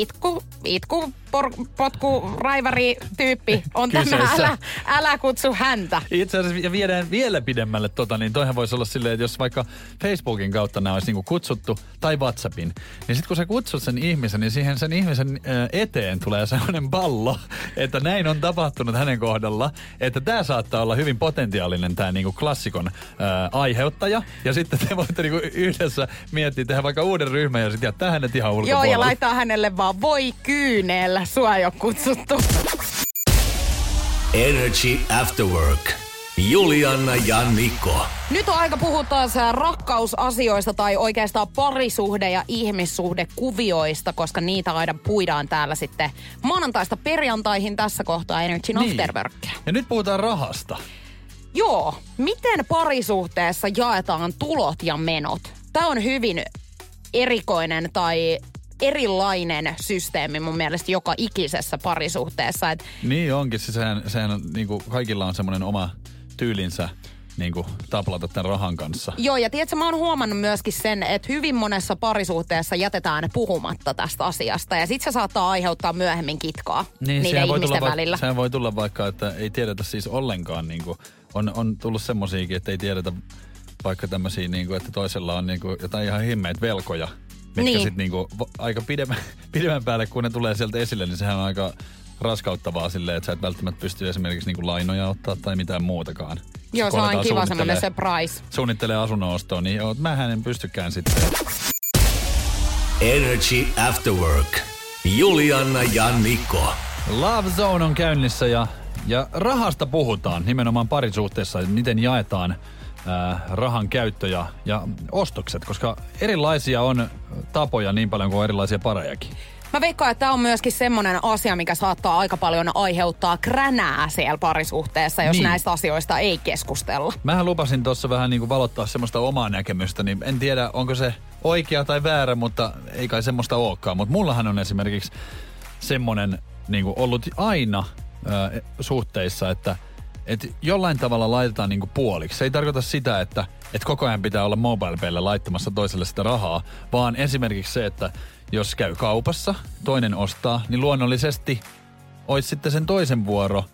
itku, itku, por, potku, raivari tyyppi on tämä, Kyseessä. älä, älä kutsu häntä. Itse asiassa ja viedään vielä pidemmälle tota, niin toihan voisi olla silleen, että jos vaikka Facebookin kautta nämä olisi niinku kutsuttu tai WhatsAppin, niin sitten kun sä kutsut sen ihmisen, niin siihen sen ihmisen ö, eteen tulee sellainen pallo, että näin on tapahtunut hänen kohdalla, että tämä saattaa olla hyvin potentiaalinen tämä niinku klassikon ö, aiheuttaja. Ja sitten te voitte niinku yhdessä miettiä, tehdä vaikka uuden ryhmän ja sitten jättää hänet ihan Joo, ulkopuolelle. ja laittaa hänelle vaan voi kyynel, sua ei ole kutsuttu. Energy After Work. Julianna ja Niko. Nyt on aika puhua taas rakkausasioista tai oikeastaan parisuhde- ja ihmissuhdekuvioista, koska niitä aina puidaan täällä sitten maanantaista perjantaihin tässä kohtaa Energy Niin. Afterworkia. Ja nyt puhutaan rahasta. Joo, miten parisuhteessa jaetaan tulot ja menot? Tämä on hyvin erikoinen tai erilainen systeemi mun mielestä joka ikisessä parisuhteessa. Et Niin onkin, siis sehän, sehän on, niin kuin kaikilla on semmoinen oma tyylinsä niin kuin taplata tämän rahan kanssa. Joo, ja tiedätkö, mä oon huomannut myöskin sen, että hyvin monessa parisuhteessa jätetään puhumatta tästä asiasta. Ja sit se saattaa aiheuttaa myöhemmin kitkaa niiden Niin, voi, ihmisten tulla, välillä. sehän voi tulla vaikka, että ei tiedetä siis ollenkaan, niin kuin, on, on tullut semmosiakin, että ei tiedetä vaikka tämmöisiä, niin kuin, että toisella on niin kuin, jotain ihan himmeitä velkoja, mitkä Niin. sitten niin kuin, aika pidemmän, pidemmän päälle, kun ne tulee sieltä esille, niin sehän on aika raskauttavaa silleen, että sä et välttämättä pysty esimerkiksi niin kuin lainoja ottaa tai mitään muutakaan. Joo, se on kiva semmoinen suunnittelee- surprise. Suunnittelee asunnon ostoa, niin joo, mähän en pystykään sitten. Energy After Work. Julianna ja Niko. Love Zone on käynnissä ja, ja rahasta puhutaan nimenomaan parisuhteessa, miten jaetaan ää, rahan käyttö ja, ja ostokset, koska erilaisia on tapoja niin paljon kuin erilaisia parejakin. Mä veikkaan, että tämä on myöskin semmoinen asia, mikä saattaa aika paljon aiheuttaa kränää siellä parisuhteessa, jos Niin. näistä asioista ei keskustella. Mähän lupasin tuossa vähän niin kuin valottaa semmoista omaa näkemystä, niin en tiedä onko se oikea tai väärä, mutta ei kai semmoista olekaan. Mutta mullahan on esimerkiksi semmoinen niin kuin ollut aina ää, suhteissa, että et jollain tavalla laitetaan niin kuin puoliksi. Se ei tarkoita sitä, että et koko ajan pitää olla mobile laittamassa toiselle sitä rahaa, vaan esimerkiksi se, että jos käy kaupassa, toinen ostaa, niin luonnollisesti olisi sitten sen toisen vuoro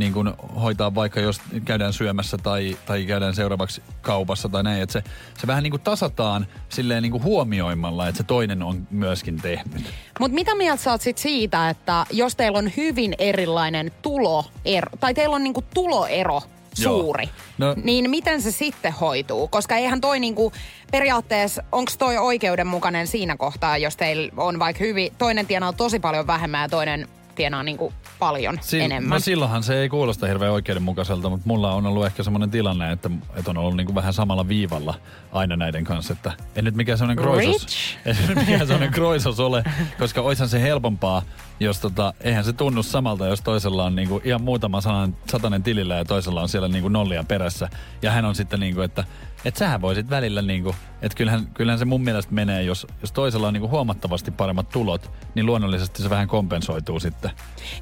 niin kuin hoitaa vaikka jos käydään syömässä tai, tai käydään seuraavaksi kaupassa tai näin. Että se, se vähän niin kuin tasataan silleen niin kuin huomioimalla, että se toinen on myöskin tehnyt. Mutta mitä mieltä sä oot sit siitä, että jos teillä on hyvin erilainen tuloero, tai teillä on niinku tuloero Joo. suuri, No- niin miten se sitten hoituu? Koska eihän toi niinku, periaatteessa, onko toi oikeudenmukainen siinä kohtaa, jos teillä on vaikka hyvin, toinen tienaa tosi paljon vähemmän ja toinen tienaa niinku paljon Si- enemmän. No silloinhan se ei kuulosta hirveän oikeudenmukaiselta, mutta mulla on ollut ehkä semmoinen tilanne, että, että on ollut niin kuin vähän samalla viivalla aina näiden kanssa, että en nyt mikään semmoinen kroisos, nyt mikään semmoinen kroisos ole, koska oishan se helpompaa, jos tota, eihän se tunnu samalta, jos toisella on niinku ihan muutama sanan, satanen tilillä ja toisella on siellä niinku nollia perässä. Ja hän on sitten niinku, että et sähän voisit välillä niinku, että kyllähän, kyllähän se mun mielestä menee, jos, jos toisella on niinku huomattavasti paremmat tulot, niin luonnollisesti se vähän kompensoituu sitten.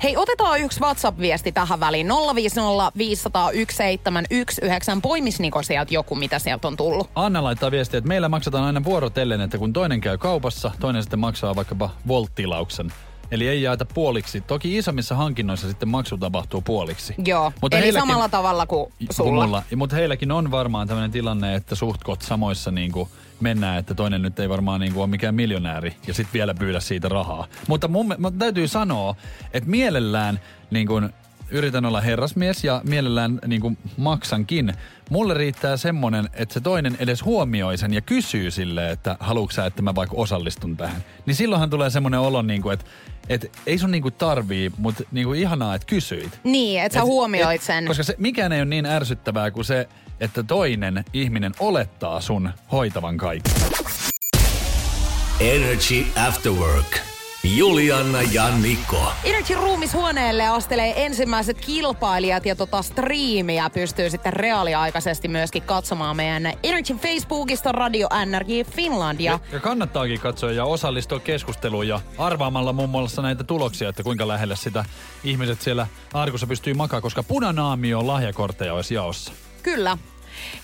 Hei, otetaan yksi WhatsApp-viesti tähän väliin. 050 500 1719. Poimis Niko sieltä joku, mitä sieltä on tullut. Anna laittaa viestiä, että meillä maksetaan aina vuorotellen, että kun toinen käy kaupassa, toinen sitten maksaa vaikkapa Volt-tilauksen. Eli ei jaeta puoliksi. Toki isommissa hankinnoissa sitten maksu tapahtuu puoliksi. Joo, Mutta eli heilläkin- samalla tavalla kuin sulla. Mulla, mutta heilläkin on varmaan tämmöinen tilanne, että suhtkot samoissa niin kuin mennään, että toinen nyt ei varmaan niin kuin ole mikään miljonääri ja sitten vielä pyydä siitä rahaa. Mutta mun, mun täytyy sanoa, että mielellään niin kuin yritän olla herrasmies ja mielellään niin kuin maksankin. Mulle riittää semmonen, että se toinen edes huomioi sen ja kysyy sille, että haluatko sä, että mä vaikka osallistun tähän. Niin silloinhan tulee semmoinen olo, niin kuin, että, että ei sun niin kuin tarvii, mutta niin kuin ihanaa, että kysyit. Niin, että sä Et- huomioit et- sen. Koska se, mikään ei ole niin ärsyttävää kuin se, että toinen ihminen olettaa sun hoitavan kaiken. Energy After Work. Julianna ja Niko. Energy Roomis-huoneelle astelee ensimmäiset kilpailijat ja tota striimiä pystyy sitten reaaliaikaisesti myöskin katsomaan meidän Energy Facebookista Radio NRJ Finland. Ja Ja kannattaakin katsoa ja osallistua keskusteluun ja arvaamalla muun muassa näitä tuloksia, että kuinka lähelle sitä ihmiset siellä arkussa pystyy makaa, koska punanaamio lahjakortteja olisi jaossa. Kyllä.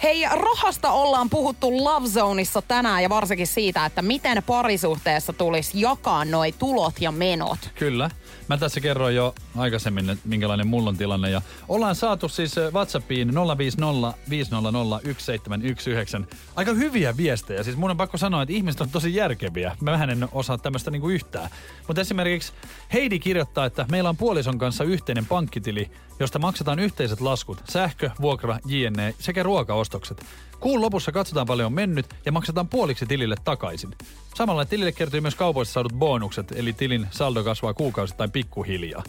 Hei, rahasta ollaan puhuttu Love Zoneissa tänään ja varsinkin siitä, että miten parisuhteessa tulisi jakaa noi tulot ja menot. Kyllä. Mä tässä kerroin jo aikaisemmin, että minkälainen mulla on tilanne. Ja ollaan saatu siis eh, WhatsAppiin 050 500 1719 aika hyviä viestejä. Siis mun on pakko sanoa, että ihmiset on tosi järkeviä. Mä vähän en osaa tämmöistä niinku yhtään. Mutta esimerkiksi Heidi kirjoittaa, että meillä on puolison kanssa yhteinen pankkitili, josta maksetaan yhteiset laskut, sähkö, vuokra, jne. sekä ruokaostokset. Kuun lopussa katsotaan paljon on mennyt ja maksetaan puoliksi tilille takaisin. Samalla tilille kertyy myös kaupoista saadut bonukset, eli tilin saldo kasvaa kuukausittain pikkuhiljaa.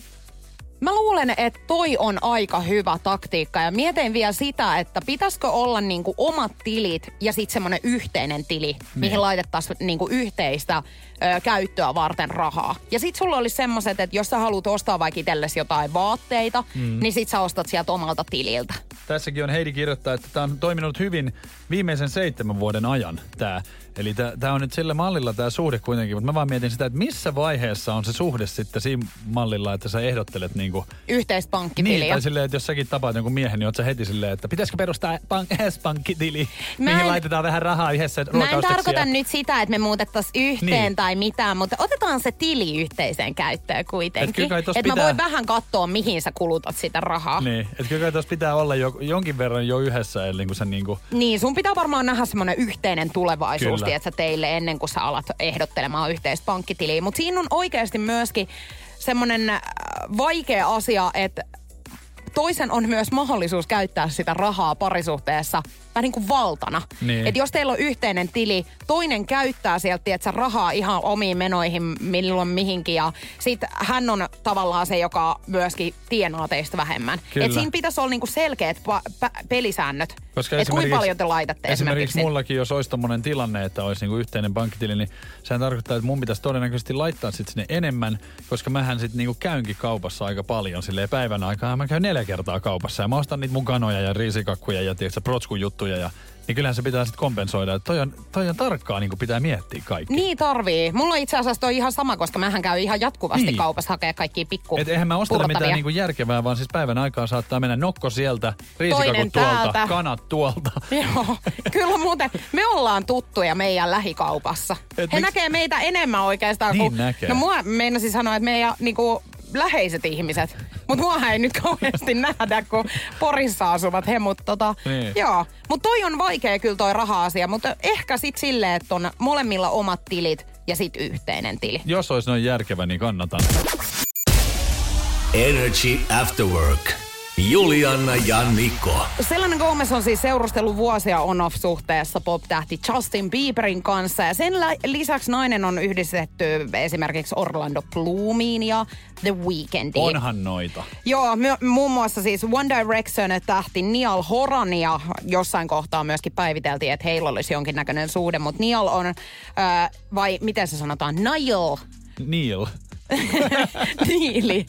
Mä luulen, että toi on aika hyvä taktiikka ja mietin vielä sitä, että pitäisikö olla niinku omat tilit ja sitten semmoinen yhteinen tili, niin. mihin laitettaisiin niinku yhteistä ö, käyttöä varten rahaa. Ja sitten sulla olisi semmoiset, että jos sä haluat ostaa vaikka itsellesi jotain vaatteita, mm. niin sit sä ostat sieltä omalta tililtä. Tässäkin on Heidi kirjoittaa, että tämä on toiminut hyvin viimeisen seitsemän vuoden ajan tämä. Eli tämä on nyt sillä mallilla tämä suhde kuitenkin, mutta mä vaan mietin sitä, että missä vaiheessa on se suhde sitten siinä mallilla, että sä ehdottelet niinku... Yhteistä pankkitiliä. Niin, tai silleen, että jos säkin tapaat jonkun miehen, niin oot sä heti silleen, että pitäisikö perustaa pank- pankkitili, Mä mihin en- laitetaan vähän rahaa yhdessä Mä en tarkoita nyt sitä, että me muutettaisiin yhteen Niin. tai mitään, mutta otetaan se tili yhteiseen käyttöön Et kuitenkin. Että mä pitää- voin vähän katsoa, mihin sä kulutat sitä rahaa. Niin, että kyllä tuossa pitää olla jo, jonkin verran jo yhdessä, eli kun sä niinku... Niin, sun pitää varmaan nähdä semmoinen yhteinen tulevaisuus, Kyllä. Että teille ennen kuin sä alat ehdottelemaan yhteistä pankkitiliä. Mutta siinä on oikeasti myöskin semmoinen äh, vaikea asia, että toisen on myös mahdollisuus käyttää sitä rahaa parisuhteessa vähän niin kuin valtana. Niin. Et jos teillä on yhteinen tili, toinen käyttää sieltä tiedätkö, rahaa ihan omiin menoihin milloin mihinkin ja sit hän on tavallaan se, joka myöskin tienaa teistä vähemmän. Kyllä. Et siinä pitäisi olla niinku selkeät pa- pa- pelisäännöt. Koska Et kuinka paljon te laitatte Esimerkiksi esimerkiksi. mullakin, jos olisi tommonen tilanne, että olisi niinku yhteinen pankkitili, niin sehän tarkoittaa, että mun pitäisi todennäköisesti laittaa sit sinne enemmän, koska mähän sitten niinku käynkin kaupassa aika paljon silleen päivän aikaa. Mä käyn neljä kertaa kaupassa ja mä ostan niitä mun kanoja ja riisikakkuja ja tiedätkö, protskujuttuja ja niin kyllähän se pitää sitten kompensoida. Että toi on, toi on tarkkaa, niin pitää miettiä kaikki. Niin tarvii. Mulla itse asiassa toi ihan sama, koska mähän käyn ihan jatkuvasti Niin. kaupassa hakea kaikkia pikku Et eihän mä ostele mitään niinku järkevää, vaan siis päivän aikaa saattaa mennä nokko sieltä, riisikakut tuolta, täältä. kanat tuolta. Joo, kyllä muuten. Me ollaan tuttuja meidän lähikaupassa. Et He miksi- näkee meitä enemmän oikeastaan Niin kuin... näkee. No mua meinasin sanoa, että meidän niinku, läheiset ihmiset. Mutta mua ei nyt kauheasti nähdä, kun Porissa asuvat he. Mutta tota, Niin. joo. Mut toi on vaikea kyllä toi raha-asia. Mutta ehkä sit silleen, että on molemmilla omat tilit ja sit yhteinen tili. Jos olisi noin järkevä, niin kannatan. Energy After Work. Julianna ja Niko. Selena Gomez on siis seurustellut vuosia on-off-suhteessa pop-tähti Justin Bieberin kanssa. Ja sen lisäksi nainen on yhdistetty esimerkiksi Orlando Bloomiin ja The Weekndiin. Onhan noita. Joo, my- muun muassa siis One Direction tähti Niall Horan ja jossain kohtaa myöskin päiviteltiin, että heillä olisi jonkinnäköinen suhde, mutta Niall on, äh, vai miten se sanotaan, Niall, Neil. Niili.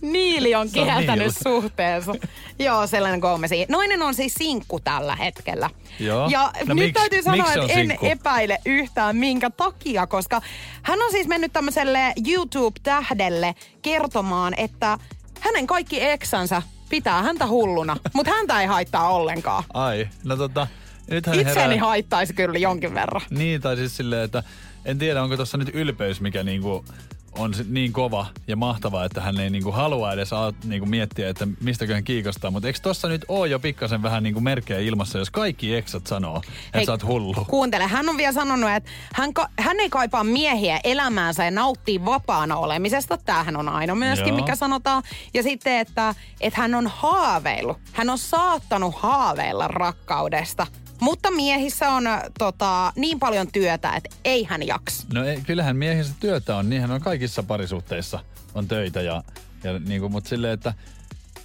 Niili on on kieltänyt Neil. suhteensa. Joo, sellainen Gomezi. Nainen on siis sinkku tällä hetkellä. Joo. Ja No nyt miksi- täytyy sanoa, on että en sinkku? epäile yhtään minkä takia, koska hän on siis mennyt tämmöiselle YouTube-tähdelle kertomaan, että hänen kaikki eksänsä pitää häntä hulluna, mutta häntä ei haittaa ollenkaan. Ai, no tota, nythän Itseäni herää... haittaisi kyllä jonkin verran. Niin, tai siis silleen, että en tiedä, onko tuossa nyt ylpeys, mikä niinku on niin kova ja mahtava, että hän ei niinku halua edes a, niinku miettiä, että mistäköhän kiikastaa. Mutta eikö tossa nyt ole jo pikkasen vähän niinku merkkejä ilmassa, jos kaikki eksat sanoo, että Hei, sä oot hullu? Kuuntele, hän on vielä sanonut, että hän, ka- hän ei kaipaa miehiä elämäänsä ja nauttii vapaana olemisesta. Tämähän on aina myöskin, Joo. mikä sanotaan. Ja sitten, että, että hän on haaveillut. Hän on saattanut haaveilla rakkaudesta. Mutta miehissä on äh, tota, niin paljon työtä, että ei hän jaksa. No ei, kyllähän miehissä työtä on, niinhän on kaikissa parisuhteissa on töitä ja, ja niinku, mutta silleen, että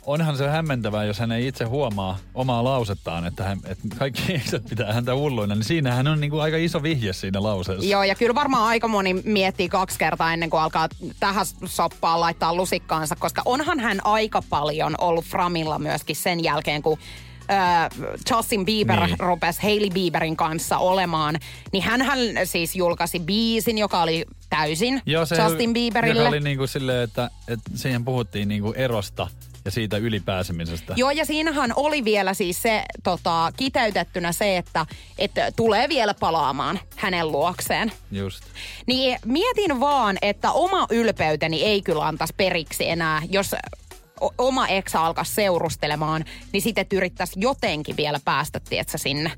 onhan se hämmentävää, jos hän ei itse huomaa omaa lausettaan, että, hän, että kaikki eksät pitää häntä hulluina, niin siinähän on niinku aika iso vihje siinä lauseessa. Joo, ja kyllä varmaan aika moni miettii kaksi kertaa ennen kuin alkaa tähän soppaan laittaa lusikkaansa, koska onhan hän aika paljon ollut Framilla myöskin sen jälkeen, kun äh, Justin Bieber Niin. niin. rupesi Hailey Bieberin kanssa olemaan, niin hän siis julkaisi biisin, joka oli täysin Joo, se Justin Bieberille. Joka oli niinku silleen, että, että siihen puhuttiin niinku erosta ja siitä ylipääsemisestä. Joo, ja siinähän oli vielä siis se tota, kiteytettynä se, että, että tulee vielä palaamaan hänen luokseen. Just. Niin mietin vaan, että oma ylpeyteni ei kyllä antaisi periksi enää, jos oma eksä alkaisi seurustelemaan, niin sitten yrittäisi jotenkin vielä päästä, tietsä, sinne.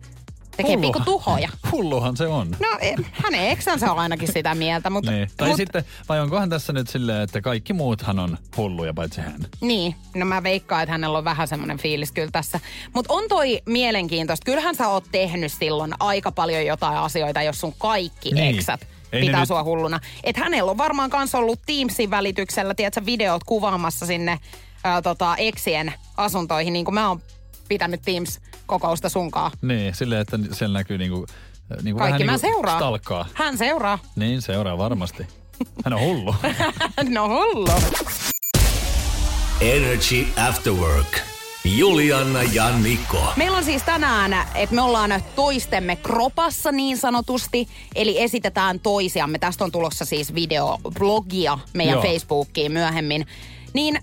Tekee pikku tuhoja. Hulluhan se on. No e- hänen eksänsä on ainakin sitä mieltä, mutta... Niin. Tai mut, sitten, vai onkohan tässä nyt silleen, että kaikki muuthan on hulluja paitsi hän? Niin, no mä veikkaan, että hänellä on vähän semmoinen fiilis kyllä tässä. Mutta on toi mielenkiintoista. Kyllähän sä oot tehnyt silloin aika paljon jotain asioita, jos sun kaikki Niin. eksät Ei pitää nyt- sua hulluna. Et hänellä on varmaan kans ollut Teamsin välityksellä, tiedätkö, videot kuvaamassa sinne ää, tota, eksien asuntoihin, niin kuin mä oon pitänyt Teams-kokousta sunkaan. Niin, silleen, että siellä näkyy niinku, niinku Kaikki vähän mä niinku seuraan. stalkkaa. Hän seuraa. Niin, seuraa varmasti. Hän on hullu. no hullu. Energy After Work. Julianna ja Niko. Meillä on siis tänään, että me ollaan toistemme kropassa niin sanotusti, eli esitetään toisiamme. Tästä on tulossa siis videoblogia meidän Joo. Facebookiin myöhemmin. Niin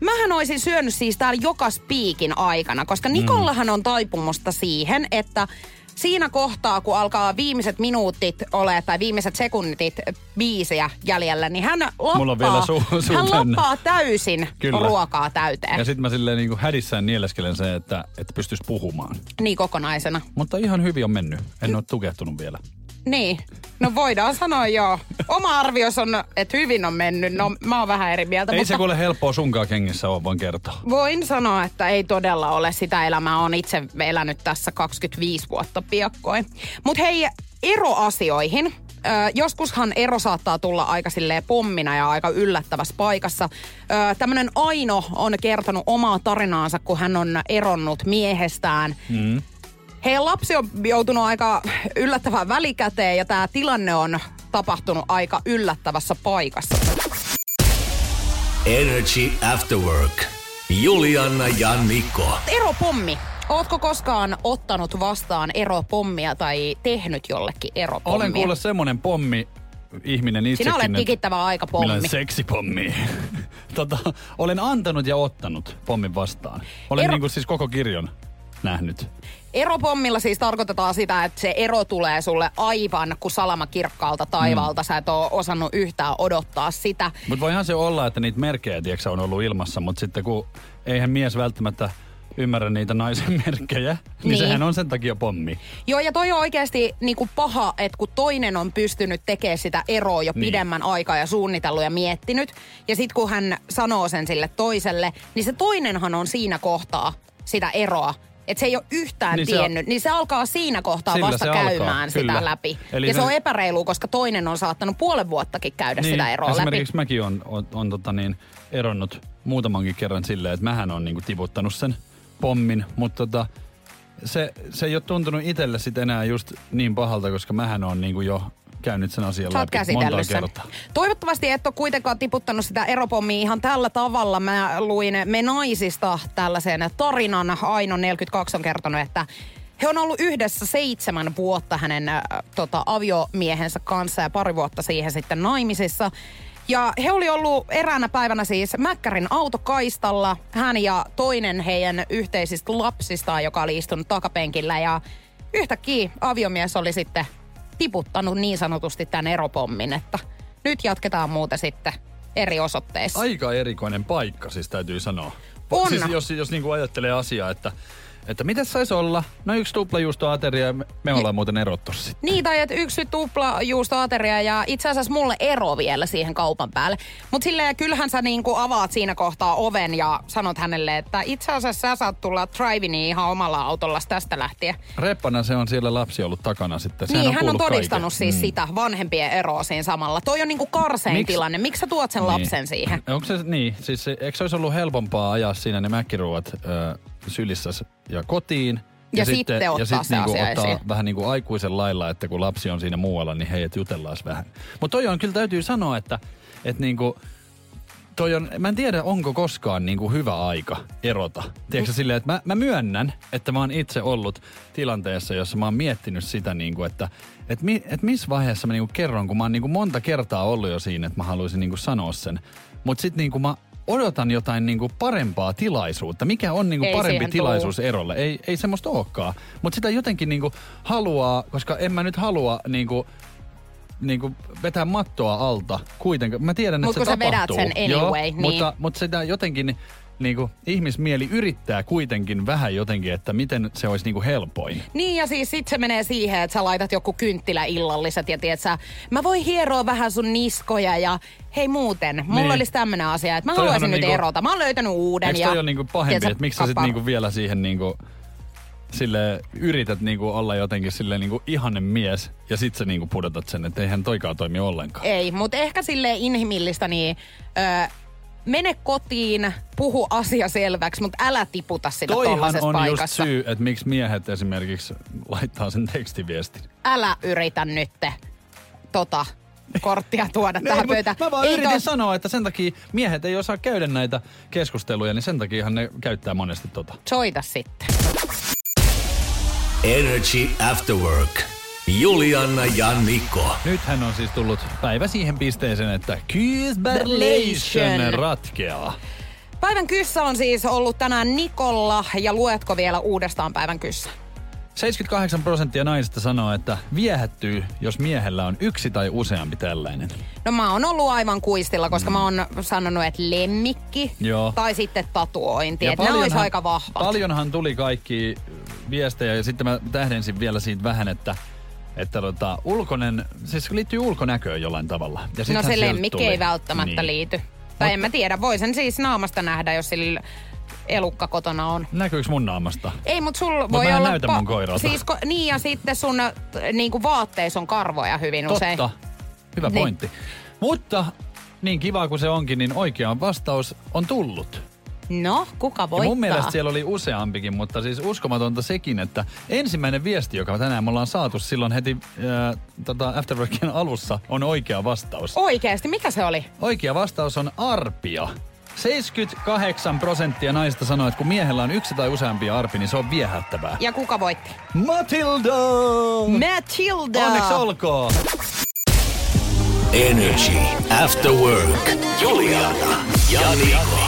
mähän olisin syönyt siis täällä joka spiikin aikana, koska Nikollahan on taipumusta siihen, että siinä kohtaa, kun alkaa viimeiset minuutit ole tai viimeiset sekuntit biisiä jäljellä, niin hän lappaa, Mulla on vielä suu- suu hän lappaa täysin Kyllä. ruokaa täyteen. Ja sitten mä silleen niinku hädissään nieleskelen se, että, että pystyisi puhumaan. Niin kokonaisena. Mutta ihan hyvin on mennyt. En ole tukehtunut vielä. Niin. No voidaan sanoa joo. Oma arvios on, että hyvin on mennyt. No mä oon vähän eri mieltä. Ei mutta se kuule helppoa sunkaan kengissä ole, voin kertoa. Voin sanoa, että ei todella ole sitä elämää. on itse elänyt tässä 25 vuotta piakkoin. Mutta hei, eroasioihin. Ö, joskushan ero saattaa tulla aika silleen pommina ja aika yllättävässä paikassa. Ö, tämmönen Aino on kertonut omaa tarinaansa, kun hän on eronnut miehestään. Mm. Heidän lapsi on joutunut aika yllättävään välikäteen ja tämä tilanne on tapahtunut aika yllättävässä paikassa. Energy After Work. Juliana ja Niko. Eropommi. Ootko koskaan ottanut vastaan eropommia tai tehnyt jollekin eropommia? Olen kuule semmonen pommi ihminen itsekin. Sinä olet tikittävä aika pommi. Minä olen seksipommi. tota, olen antanut ja ottanut pommin vastaan. Olen Ero- niin kuin siis koko kirjon nähnyt. Eropommilla siis tarkoitetaan sitä, että se ero tulee sulle aivan kuin salama kirkkaalta taivaalta. Mm. Sä et ole osannut yhtään odottaa sitä. Mutta voihan se olla, että niitä merkkejä tiedätkö, on ollut ilmassa, mutta sitten kun eihän mies välttämättä ymmärrä niitä naisen merkkejä, niin, Niin. niin. sehän on sen takia pommi. Joo, ja toi on oikeasti niinku paha, että kun toinen on pystynyt tekemään sitä eroa jo Niin. pidemmän aikaa ja suunnitellut ja miettinyt, ja sitten kun hän sanoo sen sille toiselle, niin se toinenhan on siinä kohtaa sitä eroa. Että se ei ole yhtään Niin niin se tiennyt, niin se alkaa siinä kohtaa Sillä vasta se käymään alkaa, sitä kyllä. läpi. Eli ja se se- on epäreilu, koska toinen on saattanut puolen vuottakin käydä niin, sitä eroa läpi. esimerkiksi mäkin on, on, on tota niin, eronnut muutamankin kerran silleen, että mähän on niinku tiputtanut sen pommin, mutta tota, se, se ei ole tuntunut itselle sit enää just niin pahalta, koska mähän on niinku jo käynyt sen asian Sä läpi monta kertaa. Toivottavasti et ole kuitenkaan tiputtanut sitä eropommia ihan tällä tavalla. Mä luin Me naisista tällaisen tarinan. Aino 42 on kertonut, että he on ollut yhdessä seitsemän vuotta hänen äh, tota, aviomiehensä kanssa ja pari vuotta siihen sitten naimisissa. Ja he oli ollut eräänä päivänä siis Mäkkärin autokaistalla. Hän ja toinen heidän yhteisistä lapsistaan, joka oli istunut takapenkillä. Ja yhtäkkiä aviomies oli sitten tiputtanut niin sanotusti tämän eropommin, että nyt jatketaan muuta sitten eri osoitteissa. Aika erikoinen paikka siis täytyy sanoa. On. Siis jos, jos niinku ajattelee asiaa, että, että mitä saisi olla? No yksi tuplajuustoateria ja me, ollaan muuten erottu sitten. Niin, tai että yksi tupla juustoateria ja itse asiassa mulle ero vielä siihen kaupan päälle. Mutta silleen kyllähän sä niinku avaat siinä kohtaa oven ja sanot hänelle, että itse asiassa sä saat tulla driviniin ihan omalla autolla tästä lähtien. Reppana se on siellä lapsi ollut takana sitten. Sehän niin, hän on todistanut kaiken. siis mm. sitä vanhempien eroa siinä samalla. Toi on niinku karsein Miks- tilanne. Miksi sä tuot sen lapsen siihen? Onko se niin? Siis eikö se olisi ollut helpompaa ajaa siinä ne mäkkiruuat ö, sylissä ja kotiin? Ja sitten ottaa ja sit se niinku asia ottaa esiin. vähän niin kuin aikuisen lailla, että kun lapsi on siinä muualla, niin hei, jutellaan vähän. Mutta toi on, kyllä täytyy sanoa, että, että niinku, toi on, mä en tiedä, onko koskaan niinku hyvä aika erota. Tiedätkö silleen, että mä, mä myönnän, että mä oon itse ollut tilanteessa, jossa mä oon miettinyt sitä, niinku, että et mi, et missä vaiheessa mä niinku kerron, kun mä oon niinku monta kertaa ollut jo siinä, että mä haluaisin niinku sanoa sen. Mutta sitten niinku mä odotan jotain niinku parempaa tilaisuutta. Mikä on niinku Ei parempi tilaisuus erolle? Ei, ei semmoista olekaan. Mutta sitä jotenkin niinku haluaa, koska en mä nyt halua niinku niinku vetää mattoa alta kuitenkaan. Mä tiedän, Mut että se sä vedät tapahtuu. sen anyway, Joo, niin. mutta, mutta sitä jotenkin niinku, ihmismieli yrittää kuitenkin vähän jotenkin, että miten se olisi niinku helpoin. Niin ja siis sit se menee siihen, että sä laitat joku kynttilä illalliset ja tiedät sä, mä voin hieroa vähän sun niskoja ja hei muuten, mulla Niin. olisi tämmönen asia, että mä Toihan haluaisin on nyt niinku- erota. Mä oon löytänyt uuden Eikö ja... toi ole niinku pahempi, että miksi sä sit niinku vielä siihen niinku sille yrität niinku olla jotenkin sille niinku ihanen mies ja sit sä niinku pudotat sen, että eihän toikaan toimi ollenkaan. Ei, mutta ehkä sille inhimillistä, niin ö, mene kotiin, puhu asia selväksi, mutta älä tiputa sitä Toihan on just paikassa. syy, että miksi miehet esimerkiksi laittaa sen tekstiviestin. Älä yritä nyt tota korttia tuoda tähän Ei, pöytään. Mä vaan Ei yritin tos- sanoa, että sen takia miehet ei osaa käydä näitä keskusteluja, niin sen takiahan ne käyttää monesti tota. Soita sitten. Energy After Work. Juliana ja Niko. Nythän on siis tullut päivä siihen pisteeseen, että Kysberlation ratkeaa. Päivän kyssä on siis ollut tänään Nikolla ja luetko vielä uudestaan päivän kyssä? 78 prosenttia naisista sanoo, että viehättyy, jos miehellä on yksi tai useampi tällainen. No mä oon ollut aivan kuistilla, koska mä oon sanonut, että lemmikki Joo. tai sitten tatuointi. Että ne olisi aika vahvat. Paljonhan tuli kaikki viestejä ja sitten mä tähdensin vielä siitä vähän, että että tota, ulkoinen, siis liittyy ulkonäköön jollain tavalla. Ja No se lemmikki ei välttämättä Niin. liity. Tai en mä tiedä, voi sen siis naamasta nähdä, jos sillä elukka kotona on. Näkyykö mun naamasta? Ei, mutta sul voi mä olla... näytä mun koiralta. Siis, ko- niin ja sitten sun niinku vaatteissa on karvoja hyvin usein. Totta. Hyvä Niin. pointti. Mutta niin kiva kuin se onkin, niin oikea vastaus on tullut. No, kuka Ja voittaa? mun mielestä siellä oli useampikin, mutta siis uskomatonta sekin, että ensimmäinen viesti, joka tänään me ollaan saatu silloin heti ää, tota Afterworkin alussa, on oikea vastaus. Oikeesti, mikä se oli? Oikea vastaus on arpia. 78 prosenttia naista sanoo, että kun miehellä on yksi tai useampi arpi, niin se on viehättävää. Ja kuka voitti? Matilda! Matilda! Onneksi olkoon! Energy After Work. Juliana ja Niko.